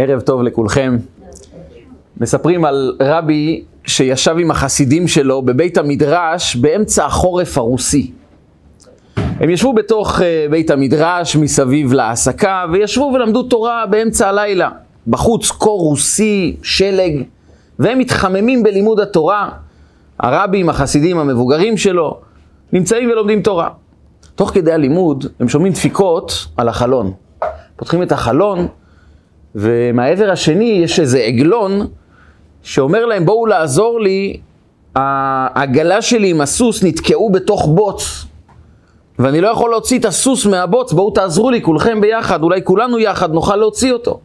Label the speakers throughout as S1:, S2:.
S1: ערב טוב לכולכם. מספרים על רבי שישב עם החסידים שלו בבית המדרש באמצע החורף הרוסי. הם ישבו בתוך אה, בית המדרש מסביב להעסקה וישבו ולמדו תורה באמצע הלילה. בחוץ קור רוסי, שלג, והם מתחממים בלימוד התורה. הרבים, החסידים המבוגרים שלו, נמצאים ולומדים תורה. תוך כדי הלימוד הם שומעים דפיקות על החלון. פותחים את החלון, ומהעבר השני יש איזה עגלון שאומר להם, בואו לעזור לי, העגלה שלי עם הסוס נתקעו בתוך בוץ, ואני לא יכול להוציא את הסוס מהבוץ, בואו תעזרו לי כולכם ביחד, אולי כולנו יחד נוכל להוציא אותו.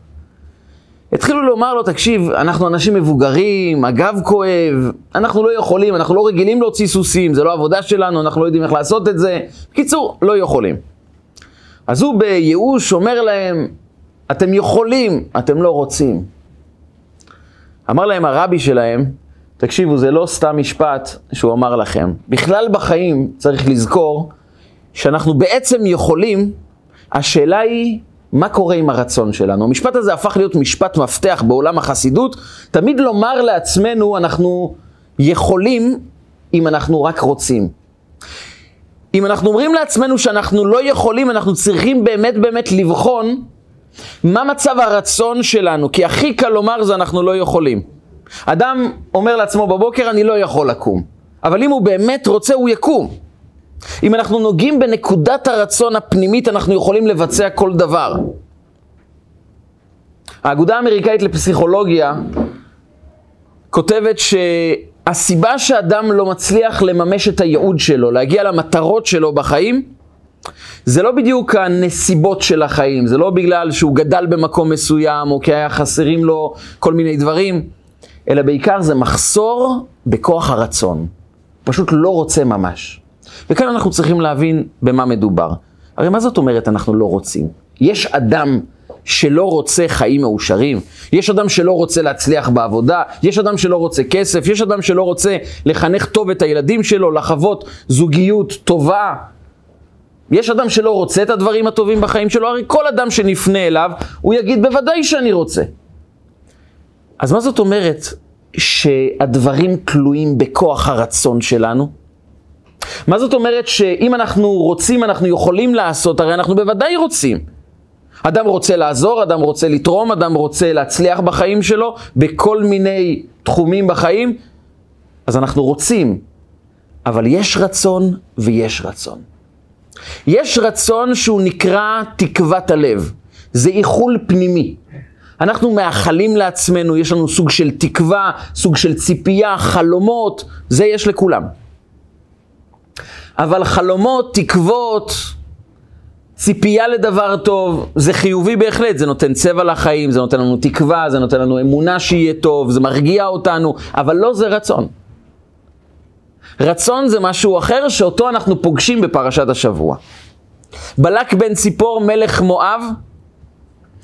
S1: התחילו לומר לו, תקשיב, אנחנו אנשים מבוגרים, הגב כואב, אנחנו לא יכולים, אנחנו לא רגילים להוציא סוסים, זה לא עבודה שלנו, אנחנו לא יודעים איך לעשות את זה. בקיצור, לא יכולים. אז הוא בייאוש אומר להם, אתם יכולים, אתם לא רוצים. אמר להם הרבי שלהם, תקשיבו, זה לא סתם משפט שהוא אמר לכם. בכלל בחיים צריך לזכור שאנחנו בעצם יכולים, השאלה היא מה קורה עם הרצון שלנו. המשפט הזה הפך להיות משפט מפתח בעולם החסידות, תמיד לומר לעצמנו, אנחנו יכולים אם אנחנו רק רוצים. אם אנחנו אומרים לעצמנו שאנחנו לא יכולים, אנחנו צריכים באמת באמת לבחון מה מצב הרצון שלנו, כי הכי קל לומר זה אנחנו לא יכולים. אדם אומר לעצמו בבוקר, אני לא יכול לקום. אבל אם הוא באמת רוצה, הוא יקום. אם אנחנו נוגעים בנקודת הרצון הפנימית, אנחנו יכולים לבצע כל דבר. האגודה האמריקאית לפסיכולוגיה כותבת שהסיבה שאדם לא מצליח לממש את הייעוד שלו, להגיע למטרות שלו בחיים, זה לא בדיוק הנסיבות של החיים, זה לא בגלל שהוא גדל במקום מסוים או כי היה חסרים לו כל מיני דברים, אלא בעיקר זה מחסור בכוח הרצון. פשוט לא רוצה ממש. וכאן אנחנו צריכים להבין במה מדובר. הרי מה זאת אומרת אנחנו לא רוצים? יש אדם שלא רוצה חיים מאושרים, יש אדם שלא רוצה להצליח בעבודה, יש אדם שלא רוצה כסף, יש אדם שלא רוצה לחנך טוב את הילדים שלו, לחוות זוגיות טובה. יש אדם שלא רוצה את הדברים הטובים בחיים שלו, הרי כל אדם שנפנה אליו, הוא יגיד בוודאי שאני רוצה. אז מה זאת אומרת שהדברים תלויים בכוח הרצון שלנו? מה זאת אומרת שאם אנחנו רוצים, אנחנו יכולים לעשות, הרי אנחנו בוודאי רוצים. אדם רוצה לעזור, אדם רוצה לתרום, אדם רוצה להצליח בחיים שלו, בכל מיני תחומים בחיים, אז אנחנו רוצים. אבל יש רצון ויש רצון. יש רצון שהוא נקרא תקוות הלב. זה איחול פנימי. אנחנו מאחלים לעצמנו, יש לנו סוג של תקווה, סוג של ציפייה, חלומות, זה יש לכולם. אבל חלומות, תקוות, ציפייה לדבר טוב, זה חיובי בהחלט, זה נותן צבע לחיים, זה נותן לנו תקווה, זה נותן לנו אמונה שיהיה טוב, זה מרגיע אותנו, אבל לא זה רצון. רצון זה משהו אחר שאותו אנחנו פוגשים בפרשת השבוע. בלק בן ציפור מלך מואב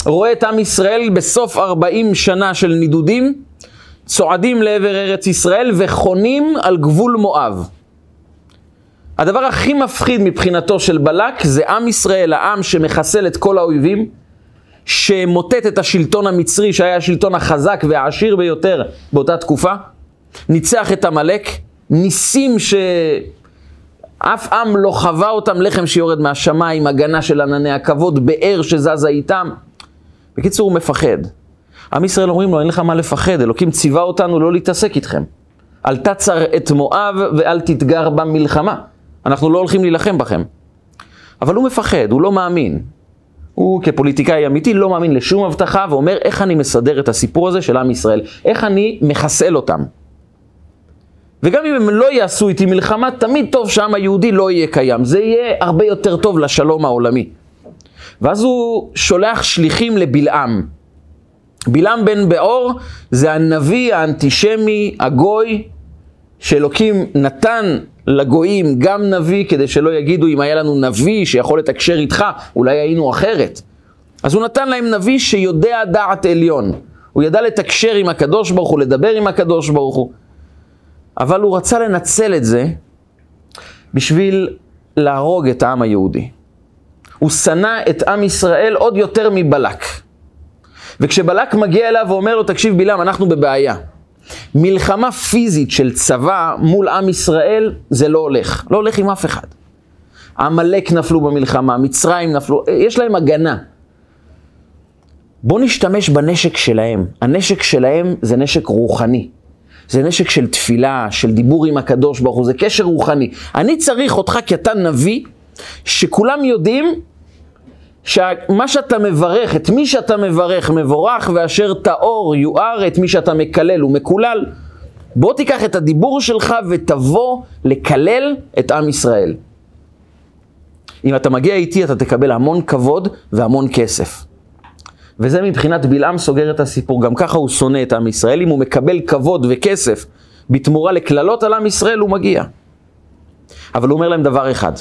S1: רואה את עם ישראל בסוף 40 שנה של נידודים, צועדים לעבר ארץ ישראל וחונים על גבול מואב. הדבר הכי מפחיד מבחינתו של בלק זה עם ישראל, העם שמחסל את כל האויבים, שמוטט את השלטון המצרי שהיה השלטון החזק והעשיר ביותר באותה תקופה, ניצח את עמלק, ניסים שאף עם לא חווה אותם, לחם שיורד מהשמיים, הגנה של ענני הכבוד, באר שזזה איתם. בקיצור, הוא מפחד. עם ישראל אומרים לו, אין לך מה לפחד, אלוקים ציווה אותנו לא להתעסק איתכם. אל תצר את מואב ואל תתגר במלחמה. אנחנו לא הולכים להילחם בכם. אבל הוא מפחד, הוא לא מאמין. הוא כפוליטיקאי אמיתי לא מאמין לשום הבטחה ואומר איך אני מסדר את הסיפור הזה של עם ישראל, איך אני מחסל אותם. וגם אם הם לא יעשו איתי מלחמה, תמיד טוב שהעם היהודי לא יהיה קיים. זה יהיה הרבה יותר טוב לשלום העולמי. ואז הוא שולח שליחים לבלעם. בלעם בן בעור זה הנביא האנטישמי, הגוי, שאלוקים נתן לגויים גם נביא, כדי שלא יגידו אם היה לנו נביא שיכול לתקשר איתך, אולי היינו אחרת. אז הוא נתן להם נביא שיודע דעת עליון. הוא ידע לתקשר עם הקדוש ברוך הוא, לדבר עם הקדוש ברוך הוא. אבל הוא רצה לנצל את זה בשביל להרוג את העם היהודי. הוא שנא את עם ישראל עוד יותר מבלק. וכשבלק מגיע אליו ואומר לו, תקשיב בלעם, אנחנו בבעיה. מלחמה פיזית של צבא מול עם ישראל, זה לא הולך. לא הולך עם אף אחד. עמלק נפלו במלחמה, מצרים נפלו, יש להם הגנה. בואו נשתמש בנשק שלהם. הנשק שלהם זה נשק רוחני. זה נשק של תפילה, של דיבור עם הקדוש ברוך הוא, זה קשר רוחני. אני צריך אותך כי אתה נביא, שכולם יודעים שמה שאתה מברך, את מי שאתה מברך, מבורך, ואשר טהור יואר את מי שאתה מקלל ומקולל. בוא תיקח את הדיבור שלך ותבוא לקלל את עם ישראל. אם אתה מגיע איתי, אתה תקבל המון כבוד והמון כסף. וזה מבחינת בלעם סוגר את הסיפור. גם ככה הוא שונא את עם ישראל. אם הוא מקבל כבוד וכסף בתמורה לקללות על עם ישראל, הוא מגיע. אבל הוא אומר להם דבר אחד.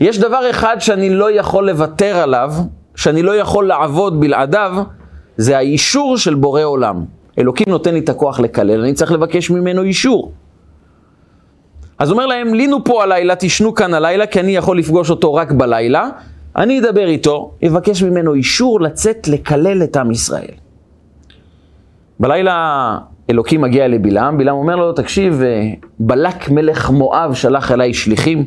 S1: יש דבר אחד שאני לא יכול לוותר עליו, שאני לא יכול לעבוד בלעדיו, זה האישור של בורא עולם. אלוקים נותן לי את הכוח לקלל, אני צריך לבקש ממנו אישור. אז אומר להם, לינו פה הלילה, תשנו כאן הלילה, כי אני יכול לפגוש אותו רק בלילה. אני אדבר איתו, אבקש ממנו אישור לצאת לקלל את עם ישראל. בלילה אלוקים מגיע לבלעם, בלעם אומר לו, תקשיב, בלק מלך מואב שלח אליי שליחים.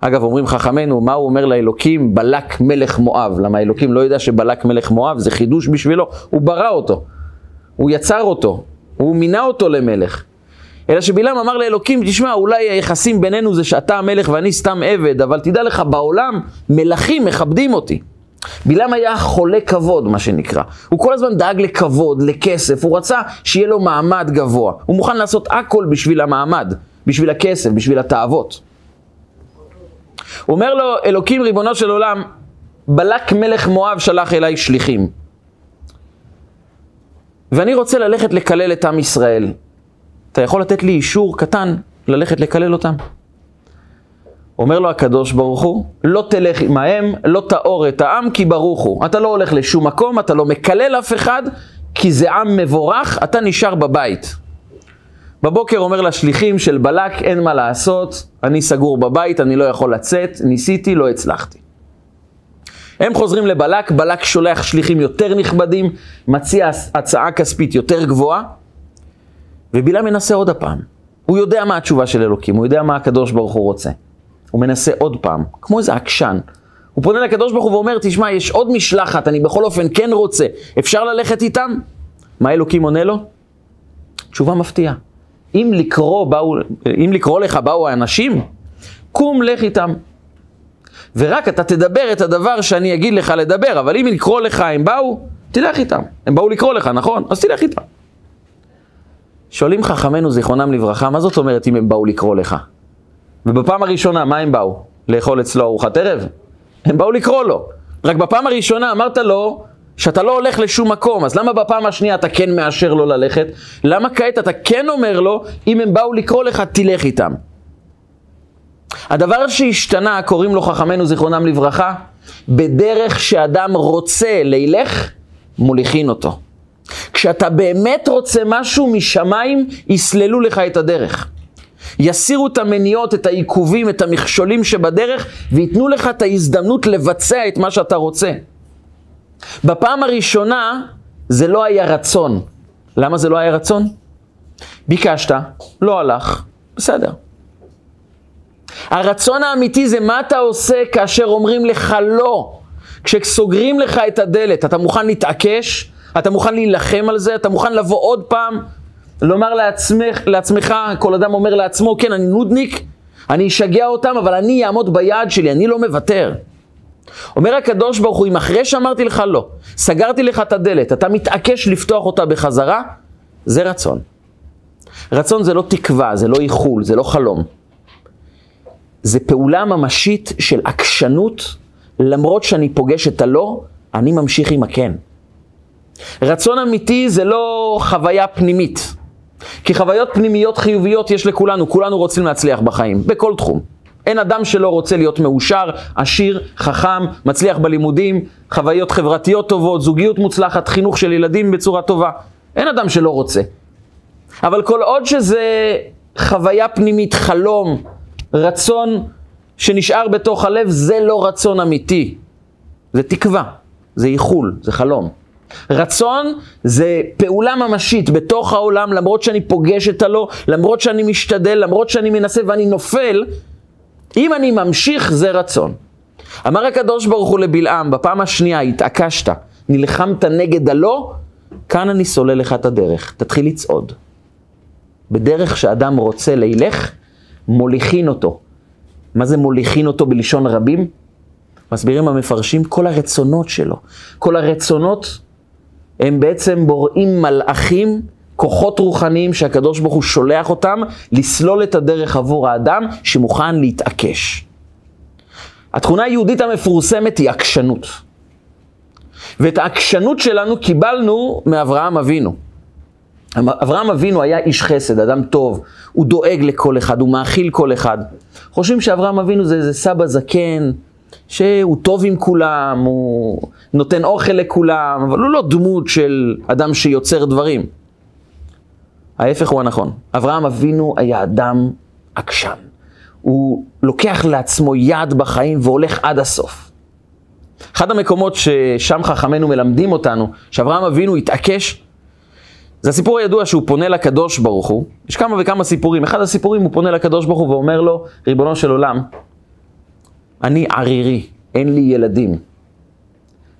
S1: אגב, אומרים חכמינו, מה הוא אומר לאלוקים? בלק מלך מואב. למה אלוקים לא יודע שבלק מלך מואב? זה חידוש בשבילו. הוא ברא אותו, הוא יצר אותו, הוא מינה אותו למלך. אלא שבלעם אמר לאלוקים, תשמע, אולי היחסים בינינו זה שאתה המלך ואני סתם עבד, אבל תדע לך, בעולם מלכים מכבדים אותי. בלעם היה חולה כבוד, מה שנקרא. הוא כל הזמן דאג לכבוד, לכסף, הוא רצה שיהיה לו מעמד גבוה. הוא מוכן לעשות הכל בשביל המעמד, בשביל הכסף, בשביל התאוות. הוא אומר לו, אלוקים ריבונו של עולם, בלק מלך מואב שלח אליי שליחים. ואני רוצה ללכת לקלל את עם ישראל. אתה יכול לתת לי אישור קטן ללכת לקלל אותם? אומר לו הקדוש ברוך הוא, לא תלך עמהם, לא תאור את העם כי ברוך הוא. אתה לא הולך לשום מקום, אתה לא מקלל אף אחד, כי זה עם מבורך, אתה נשאר בבית. בבוקר אומר לשליחים של בלק, אין מה לעשות, אני סגור בבית, אני לא יכול לצאת, ניסיתי, לא הצלחתי. הם חוזרים לבלק, בלק שולח שליחים יותר נכבדים, מציע הצעה כספית יותר גבוהה, ובלעם מנסה עוד הפעם. הוא יודע מה התשובה של אלוקים, הוא יודע מה הקדוש ברוך הוא רוצה. הוא מנסה עוד פעם, כמו איזה עקשן. הוא פונה לקדוש ברוך הוא ואומר, תשמע, יש עוד משלחת, אני בכל אופן כן רוצה, אפשר ללכת איתם? מה אלוקים עונה לו? תשובה מפתיעה. אם לקרוא, באו, אם לקרוא לך באו האנשים, קום לך איתם. ורק אתה תדבר את הדבר שאני אגיד לך לדבר, אבל אם לקרוא לך הם באו, תלך איתם. הם באו לקרוא לך, נכון? אז תלך איתם. שואלים חכמינו זיכרונם לברכה, מה זאת אומרת אם הם באו לקרוא לך? ובפעם הראשונה, מה הם באו? לאכול אצלו ארוחת ערב? הם באו לקרוא לו. רק בפעם הראשונה אמרת לו שאתה לא הולך לשום מקום, אז למה בפעם השנייה אתה כן מאשר לו ללכת? למה כעת אתה כן אומר לו, אם הם באו לקרוא לך, תלך איתם? הדבר שהשתנה, קוראים לו חכמינו זיכרונם לברכה, בדרך שאדם רוצה לילך, מוליכין אותו. כשאתה באמת רוצה משהו משמיים, יסללו לך את הדרך. יסירו את המניעות, את העיכובים, את המכשולים שבדרך, וייתנו לך את ההזדמנות לבצע את מה שאתה רוצה. בפעם הראשונה זה לא היה רצון. למה זה לא היה רצון? ביקשת, לא הלך, בסדר. הרצון האמיתי זה מה אתה עושה כאשר אומרים לך לא. כשסוגרים לך את הדלת, אתה מוכן להתעקש? אתה מוכן להילחם על זה? אתה מוכן לבוא עוד פעם? לומר לעצמך, לעצמך, כל אדם אומר לעצמו, כן, אני נודניק, אני אשגע אותם, אבל אני אעמוד ביעד שלי, אני לא מוותר. אומר הקדוש ברוך הוא, אם אחרי שאמרתי לך לא, סגרתי לך את הדלת, אתה מתעקש לפתוח אותה בחזרה, זה רצון. רצון זה לא תקווה, זה לא איחול, זה לא חלום. זה פעולה ממשית של עקשנות, למרות שאני פוגש את הלא, אני ממשיך עם הכן. רצון אמיתי זה לא חוויה פנימית. כי חוויות פנימיות חיוביות יש לכולנו, כולנו רוצים להצליח בחיים, בכל תחום. אין אדם שלא רוצה להיות מאושר, עשיר, חכם, מצליח בלימודים, חוויות חברתיות טובות, זוגיות מוצלחת, חינוך של ילדים בצורה טובה. אין אדם שלא רוצה. אבל כל עוד שזה חוויה פנימית, חלום, רצון שנשאר בתוך הלב, זה לא רצון אמיתי. זה תקווה, זה איחול, זה חלום. רצון זה פעולה ממשית בתוך העולם, למרות שאני פוגש את הלא, למרות שאני משתדל, למרות שאני מנסה ואני נופל, אם אני ממשיך זה רצון. אמר הקדוש ברוך הוא לבלעם, בפעם השנייה התעקשת, נלחמת נגד הלא, כאן אני סולל לך את הדרך, תתחיל לצעוד. בדרך שאדם רוצה לילך, מוליכין אותו. מה זה מוליכין אותו בלשון רבים? מסבירים המפרשים, כל הרצונות שלו. כל הרצונות הם בעצם בוראים מלאכים, כוחות רוחניים שהקדוש ברוך הוא שולח אותם לסלול את הדרך עבור האדם שמוכן להתעקש. התכונה היהודית המפורסמת היא עקשנות. ואת העקשנות שלנו קיבלנו מאברהם אבינו. אברהם אבינו היה איש חסד, אדם טוב, הוא דואג לכל אחד, הוא מאכיל כל אחד. חושבים שאברהם אבינו זה איזה סבא זקן, שהוא טוב עם כולם, הוא נותן אוכל לכולם, אבל הוא לא דמות של אדם שיוצר דברים. ההפך הוא הנכון. אברהם אבינו היה אדם עקשן. הוא לוקח לעצמו יד בחיים והולך עד הסוף. אחד המקומות ששם חכמינו מלמדים אותנו, שאברהם אבינו התעקש, זה הסיפור הידוע שהוא פונה לקדוש ברוך הוא. יש כמה וכמה סיפורים. אחד הסיפורים הוא פונה לקדוש ברוך הוא ואומר לו, ריבונו של עולם, אני ערירי, אין לי ילדים.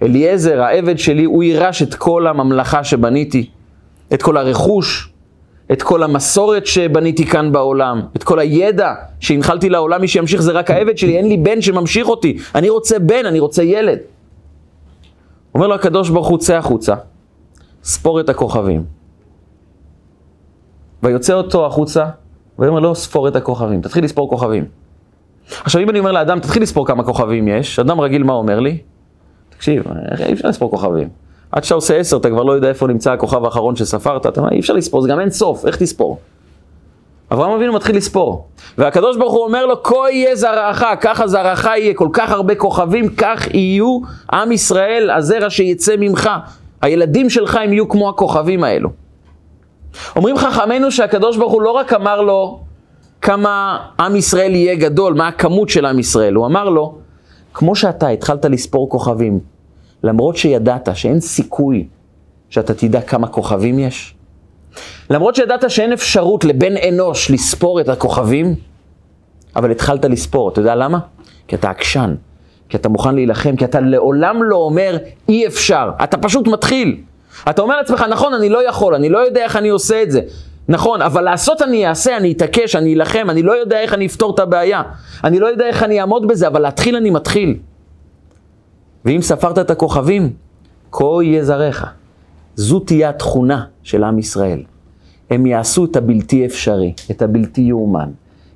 S1: אליעזר, העבד שלי, הוא יירש את כל הממלכה שבניתי, את כל הרכוש, את כל המסורת שבניתי כאן בעולם, את כל הידע שהנחלתי לעולם, מי שימשיך זה רק העבד שלי, אין לי בן שממשיך אותי, אני רוצה בן, אני רוצה ילד. אומר לו הקדוש ברוך הוא, צא החוצה, ספור את הכוכבים. ויוצא אותו החוצה, ויאמר לו, ספור את הכוכבים, תתחיל לספור כוכבים. עכשיו, אם אני אומר לאדם, תתחיל לספור כמה כוכבים יש, אדם רגיל מה אומר לי? תקשיב, אי אפשר לספור כוכבים. עד שאתה עושה עשר, אתה כבר לא יודע איפה נמצא הכוכב האחרון שספרת, אתה אומר, אי אפשר לספור, זה גם אין סוף, איך תספור? אברהם אבינו מתחיל לספור, והקדוש ברוך הוא אומר לו, כה יהיה זרעך, ככה זרעך יהיה, כל כך הרבה כוכבים, כך יהיו עם ישראל, הזרע שיצא ממך. הילדים שלך הם יהיו כמו הכוכבים האלו. אומרים חכמינו שהקדוש ברוך הוא לא רק אמר לו כמה עם ישראל יהיה גדול, מה הכמות של עם ישראל, הוא אמר לו, כמו שאתה התחלת לספור כוכבים, למרות שידעת שאין סיכוי שאתה תדע כמה כוכבים יש, למרות שידעת שאין אפשרות לבן אנוש לספור את הכוכבים, אבל התחלת לספור, אתה יודע למה? כי אתה עקשן, כי אתה מוכן להילחם, כי אתה לעולם לא אומר אי אפשר, אתה פשוט מתחיל. אתה אומר לעצמך, נכון, אני לא יכול, אני לא יודע איך אני עושה את זה. נכון, אבל לעשות אני אעשה, אני אתעקש, אני אלחם, אני לא יודע איך אני אפתור את הבעיה. אני לא יודע איך אני אעמוד בזה, אבל להתחיל אני מתחיל. ואם ספרת את הכוכבים, כה יהיה זרעך. זו תהיה התכונה של עם ישראל. הם יעשו את הבלתי אפשרי, את הבלתי יאומן.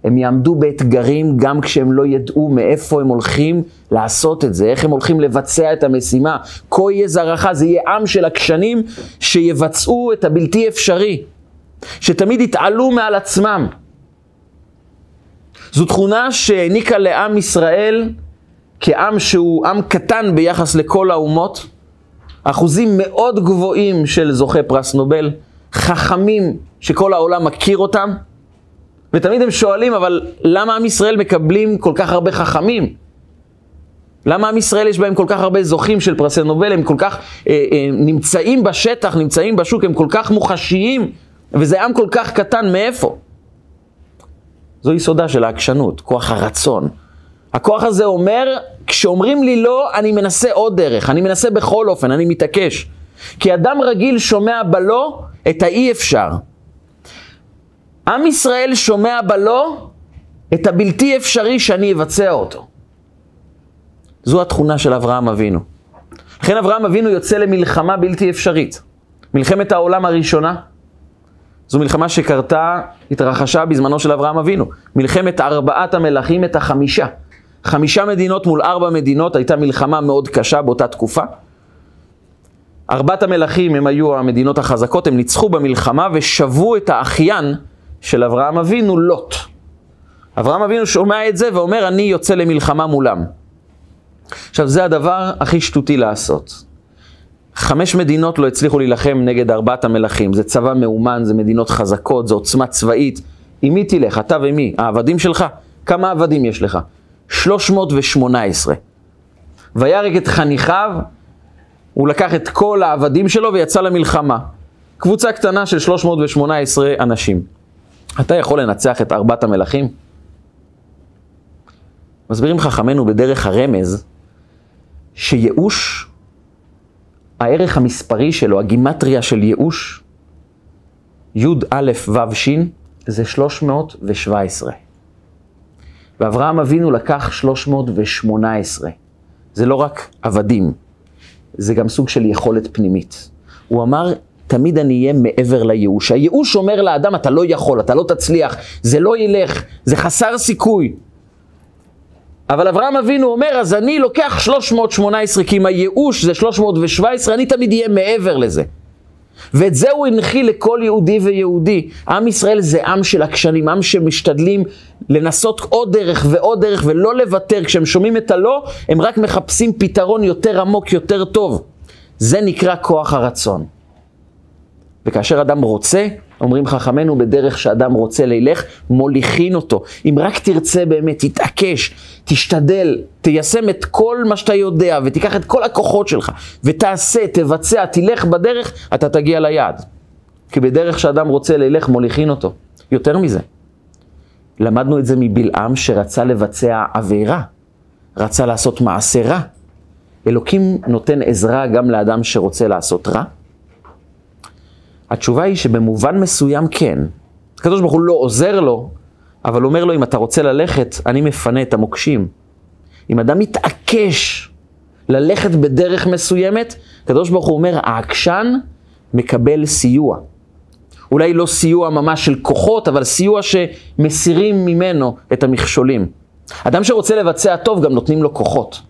S1: הם יעמדו באתגרים גם כשהם לא ידעו מאיפה הם הולכים לעשות את זה, איך הם הולכים לבצע את המשימה. כה יהיה זרעך, זה יהיה עם של עקשנים שיבצעו את הבלתי אפשרי, שתמיד יתעלו מעל עצמם. זו תכונה שהעניקה לעם ישראל, כעם שהוא עם קטן ביחס לכל האומות, אחוזים מאוד גבוהים של זוכי פרס נובל, חכמים שכל העולם מכיר אותם, ותמיד הם שואלים, אבל למה עם ישראל מקבלים כל כך הרבה חכמים? למה עם ישראל יש בהם כל כך הרבה זוכים של פרסי נובל, הם כל כך אה, אה, נמצאים בשטח, נמצאים בשוק, הם כל כך מוחשיים, וזה עם כל כך קטן, מאיפה? זו יסודה של העקשנות, כוח הרצון. הכוח הזה אומר, כשאומרים לי לא, אני מנסה עוד דרך, אני מנסה בכל אופן, אני מתעקש. כי אדם רגיל שומע בלא את האי אפשר. עם ישראל שומע בלא את הבלתי אפשרי שאני אבצע אותו. זו התכונה של אברהם אבינו. לכן אברהם אבינו יוצא למלחמה בלתי אפשרית. מלחמת העולם הראשונה, זו מלחמה שקרתה, התרחשה בזמנו של אברהם אבינו. מלחמת ארבעת המלכים, את החמישה. חמישה מדינות מול ארבע מדינות, הייתה מלחמה מאוד קשה באותה תקופה. ארבעת המלכים הם היו המדינות החזקות, הם ניצחו במלחמה ושבו את האחיין של אברהם אבינו, לוט. אברהם אבינו שומע את זה ואומר, אני יוצא למלחמה מולם. עכשיו, זה הדבר הכי שטותי לעשות. חמש מדינות לא הצליחו להילחם נגד ארבעת המלכים. זה צבא מאומן, זה מדינות חזקות, זה עוצמה צבאית. עם מי תלך? אתה ומי? העבדים שלך? כמה עבדים יש לך? 318. וירק את חניכיו הוא לקח את כל העבדים שלו ויצא למלחמה. קבוצה קטנה של 318 אנשים. אתה יכול לנצח את ארבעת המלכים? מסבירים חכמינו בדרך הרמז, שייאוש, הערך המספרי שלו, הגימטריה של ייאוש, י"א ו"ו ש', זה 317. ואברהם אבינו לקח 318. זה לא רק עבדים, זה גם סוג של יכולת פנימית. הוא אמר, תמיד אני אהיה מעבר לייאוש. הייאוש אומר לאדם, אתה לא יכול, אתה לא תצליח, זה לא ילך, זה חסר סיכוי. אבל אברהם אבינו אומר, אז אני לוקח 318, כי אם הייאוש זה 317, אני תמיד אהיה מעבר לזה. ואת זה הוא הנחיל לכל יהודי ויהודי. עם ישראל זה עם של עקשנים, עם שמשתדלים לנסות עוד דרך ועוד דרך ולא לוותר. כשהם שומעים את הלא, הם רק מחפשים פתרון יותר עמוק, יותר טוב. זה נקרא כוח הרצון. וכאשר אדם רוצה, אומרים חכמינו, בדרך שאדם רוצה לילך, מוליכין אותו. אם רק תרצה באמת, תתעקש, תשתדל, תיישם את כל מה שאתה יודע, ותיקח את כל הכוחות שלך, ותעשה, תבצע, תלך בדרך, אתה תגיע ליעד. כי בדרך שאדם רוצה לילך, מוליכין אותו. יותר מזה, למדנו את זה מבלעם שרצה לבצע עבירה, רצה לעשות מעשה רע. אלוקים נותן עזרה גם לאדם שרוצה לעשות רע. התשובה היא שבמובן מסוים כן. הקדוש ברוך הוא לא עוזר לו, אבל אומר לו, אם אתה רוצה ללכת, אני מפנה את המוקשים. אם אדם מתעקש ללכת בדרך מסוימת, הקדוש ברוך הוא אומר, העקשן מקבל סיוע. אולי לא סיוע ממש של כוחות, אבל סיוע שמסירים ממנו את המכשולים. אדם שרוצה לבצע טוב, גם נותנים לו כוחות.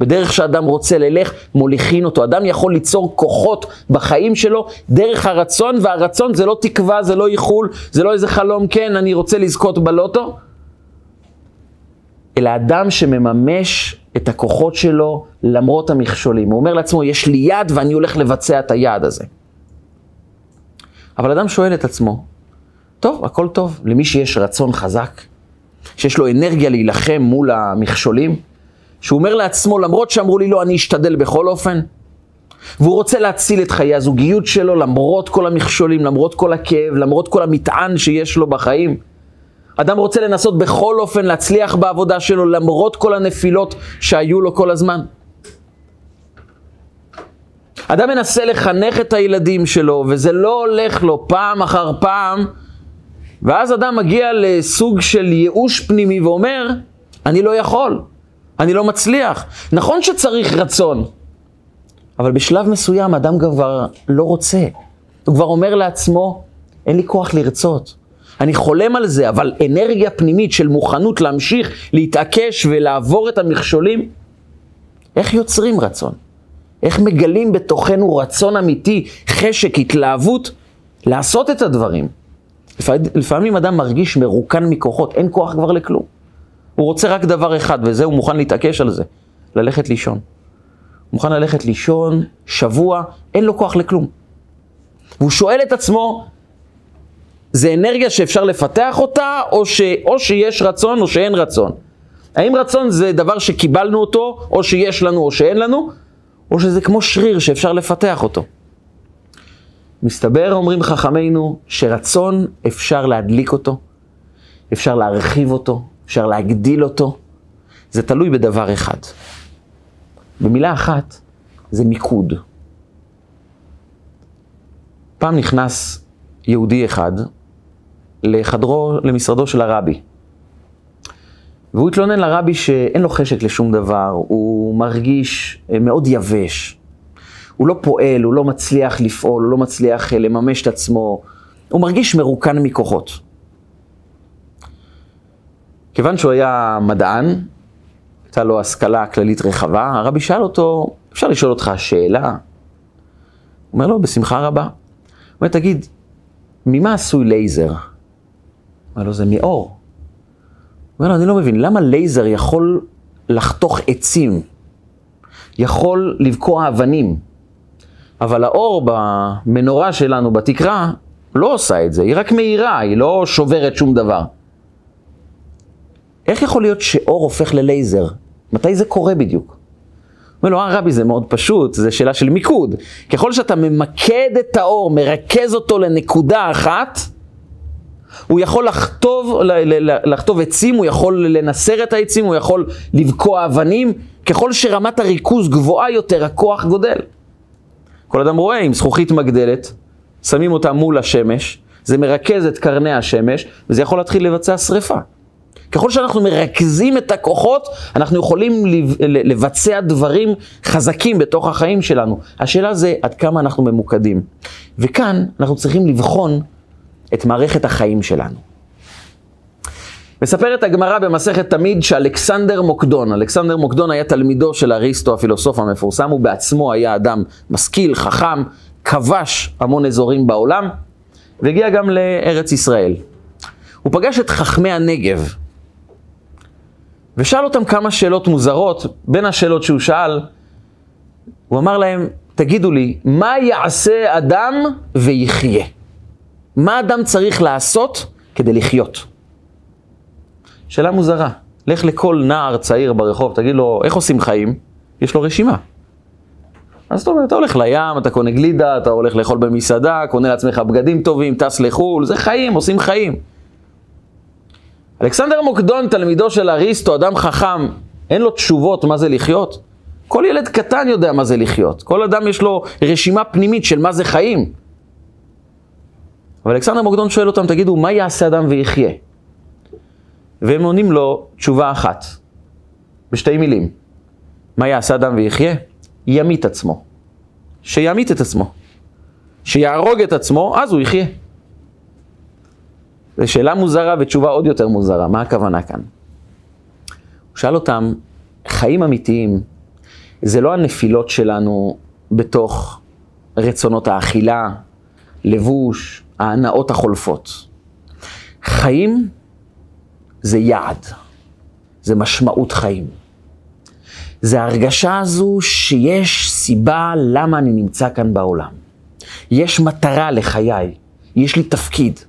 S1: בדרך שאדם רוצה ללך, מוליכין אותו. אדם יכול ליצור כוחות בחיים שלו דרך הרצון, והרצון זה לא תקווה, זה לא איחול, זה לא איזה חלום, כן, אני רוצה לזכות בלוטו, אלא אדם שמממש את הכוחות שלו למרות המכשולים. הוא אומר לעצמו, יש לי יד ואני הולך לבצע את היעד הזה. אבל אדם שואל את עצמו, טוב, הכל טוב, למי שיש רצון חזק, שיש לו אנרגיה להילחם מול המכשולים, שהוא אומר לעצמו, למרות שאמרו לי לא, אני אשתדל בכל אופן, והוא רוצה להציל את חיי הזוגיות שלו למרות כל המכשולים, למרות כל הכאב, למרות כל המטען שיש לו בחיים. אדם רוצה לנסות בכל אופן להצליח בעבודה שלו למרות כל הנפילות שהיו לו כל הזמן. אדם מנסה לחנך את הילדים שלו, וזה לא הולך לו פעם אחר פעם, ואז אדם מגיע לסוג של ייאוש פנימי ואומר, אני לא יכול. אני לא מצליח. נכון שצריך רצון, אבל בשלב מסוים אדם כבר לא רוצה. הוא כבר אומר לעצמו, אין לי כוח לרצות. אני חולם על זה, אבל אנרגיה פנימית של מוכנות להמשיך, להתעקש ולעבור את המכשולים, איך יוצרים רצון? איך מגלים בתוכנו רצון אמיתי, חשק, התלהבות, לעשות את הדברים? לפעמים אדם מרגיש מרוקן מכוחות, אין כוח כבר לכלום. הוא רוצה רק דבר אחד, וזה הוא מוכן להתעקש על זה, ללכת לישון. הוא מוכן ללכת לישון שבוע, אין לו כוח לכלום. והוא שואל את עצמו, זה אנרגיה שאפשר לפתח אותה, או, ש, או שיש רצון או שאין רצון? האם רצון זה דבר שקיבלנו אותו, או שיש לנו או שאין לנו, או שזה כמו שריר שאפשר לפתח אותו? מסתבר, אומרים חכמינו, שרצון אפשר להדליק אותו, אפשר להרחיב אותו, אפשר להגדיל אותו, זה תלוי בדבר אחד. במילה אחת, זה מיקוד. פעם נכנס יהודי אחד לחדרו, למשרדו של הרבי. והוא התלונן לרבי שאין לו חשק לשום דבר, הוא מרגיש מאוד יבש. הוא לא פועל, הוא לא מצליח לפעול, הוא לא מצליח אה, לממש את עצמו, הוא מרגיש מרוקן מכוחות. כיוון שהוא היה מדען, הייתה לו השכלה כללית רחבה, הרבי שאל אותו, אפשר לשאול אותך שאלה? הוא אומר לו, בשמחה רבה. הוא אומר, תגיד, ממה עשוי לייזר? הוא אומר לו, זה מאור. הוא אומר לו, אני לא מבין, למה לייזר יכול לחתוך עצים? יכול לבקוע אבנים? אבל האור במנורה שלנו, בתקרה, לא עושה את זה, היא רק מאירה, היא לא שוברת שום דבר. איך יכול להיות שאור הופך ללייזר? מתי זה קורה בדיוק? אומר לו, אה רבי, זה מאוד פשוט, זה שאלה של מיקוד. ככל שאתה ממקד את האור, מרכז אותו לנקודה אחת, הוא יכול לחטוב, לחטוב עצים, הוא יכול לנסר את העצים, הוא יכול לבקוע אבנים. ככל שרמת הריכוז גבוהה יותר, הכוח גודל. כל אדם רואה, אם זכוכית מגדלת, שמים אותה מול השמש, זה מרכז את קרני השמש, וזה יכול להתחיל לבצע שריפה. ככל שאנחנו מרכזים את הכוחות, אנחנו יכולים לבצע דברים חזקים בתוך החיים שלנו. השאלה זה עד כמה אנחנו ממוקדים. וכאן אנחנו צריכים לבחון את מערכת החיים שלנו. מספרת הגמרא במסכת תמיד שאלכסנדר מוקדון, אלכסנדר מוקדון היה תלמידו של אריסטו הפילוסוף המפורסם, הוא בעצמו היה אדם משכיל, חכם, כבש המון אזורים בעולם, והגיע גם לארץ ישראל. הוא פגש את חכמי הנגב, ושאל אותם כמה שאלות מוזרות, בין השאלות שהוא שאל, הוא אמר להם, תגידו לי, מה יעשה אדם ויחיה? מה אדם צריך לעשות כדי לחיות? שאלה מוזרה. לך לכל נער צעיר ברחוב, תגיד לו, איך עושים חיים? יש לו רשימה. אז אתה אתה הולך לים, אתה קונה גלידה, אתה הולך לאכול במסעדה, קונה לעצמך בגדים טובים, טס לחו"ל, זה חיים, עושים חיים. אלכסנדר מוקדון, תלמידו של אריסטו, אדם חכם, אין לו תשובות מה זה לחיות? כל ילד קטן יודע מה זה לחיות. כל אדם יש לו רשימה פנימית של מה זה חיים. אבל אלכסנדר מוקדון שואל אותם, תגידו, מה יעשה אדם ויחיה? והם עונים לו תשובה אחת, בשתי מילים. מה יעשה אדם ויחיה? ימית עצמו. שימית את עצמו. שיהרוג את עצמו, אז הוא יחיה. זו שאלה מוזרה ותשובה עוד יותר מוזרה, מה הכוונה כאן? הוא שאל אותם, חיים אמיתיים זה לא הנפילות שלנו בתוך רצונות האכילה, לבוש, ההנאות החולפות. חיים זה יעד, זה משמעות חיים. זה ההרגשה הזו שיש סיבה למה אני נמצא כאן בעולם. יש מטרה לחיי, יש לי תפקיד.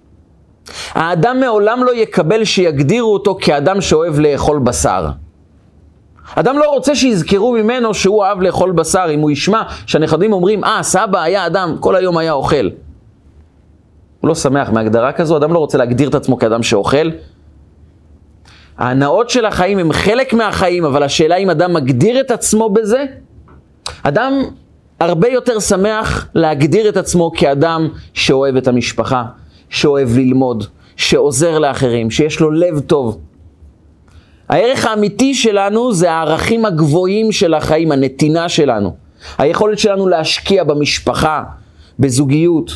S1: האדם מעולם לא יקבל שיגדירו אותו כאדם שאוהב לאכול בשר. אדם לא רוצה שיזכרו ממנו שהוא אהב לאכול בשר, אם הוא ישמע שהנכדים אומרים, אה, סבא היה אדם, כל היום היה אוכל. הוא לא שמח מהגדרה כזו, אדם לא רוצה להגדיר את עצמו כאדם שאוכל, ההנאות של החיים הם חלק מהחיים, אבל השאלה אם אדם מגדיר את עצמו בזה, אדם הרבה יותר שמח להגדיר את עצמו כאדם שאוהב את המשפחה, שאוהב ללמוד, שעוזר לאחרים, שיש לו לב טוב. הערך האמיתי שלנו זה הערכים הגבוהים של החיים, הנתינה שלנו. היכולת שלנו להשקיע במשפחה, בזוגיות,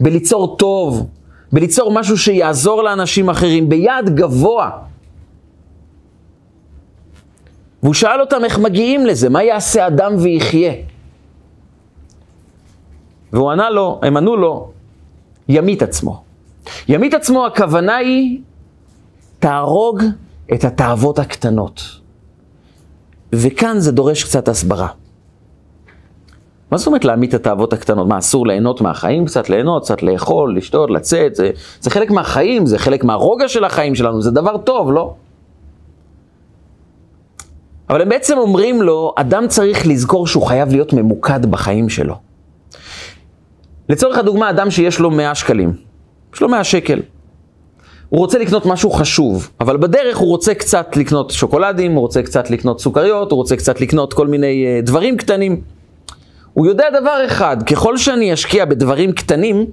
S1: בליצור טוב, בליצור משהו שיעזור לאנשים אחרים, ביעד גבוה. והוא שאל אותם איך מגיעים לזה, מה יעשה אדם ויחיה? והוא ענה לו, הם ענו לו, ימית עצמו. ימית עצמו, הכוונה היא, תהרוג את התאוות הקטנות. וכאן זה דורש קצת הסברה. מה זאת אומרת להמית את התאוות הקטנות? מה, אסור ליהנות מהחיים? קצת ליהנות, קצת לאכול, לשתות, לצאת? זה, זה חלק מהחיים, זה חלק מהרוגע של החיים שלנו, זה דבר טוב, לא? אבל הם בעצם אומרים לו, אדם צריך לזכור שהוא חייב להיות ממוקד בחיים שלו. לצורך הדוגמה, אדם שיש לו 100 שקלים, יש לו 100 שקל. הוא רוצה לקנות משהו חשוב, אבל בדרך הוא רוצה קצת לקנות שוקולדים, הוא רוצה קצת לקנות סוכריות, הוא רוצה קצת לקנות כל מיני uh, דברים קטנים. הוא יודע דבר אחד, ככל שאני אשקיע בדברים קטנים,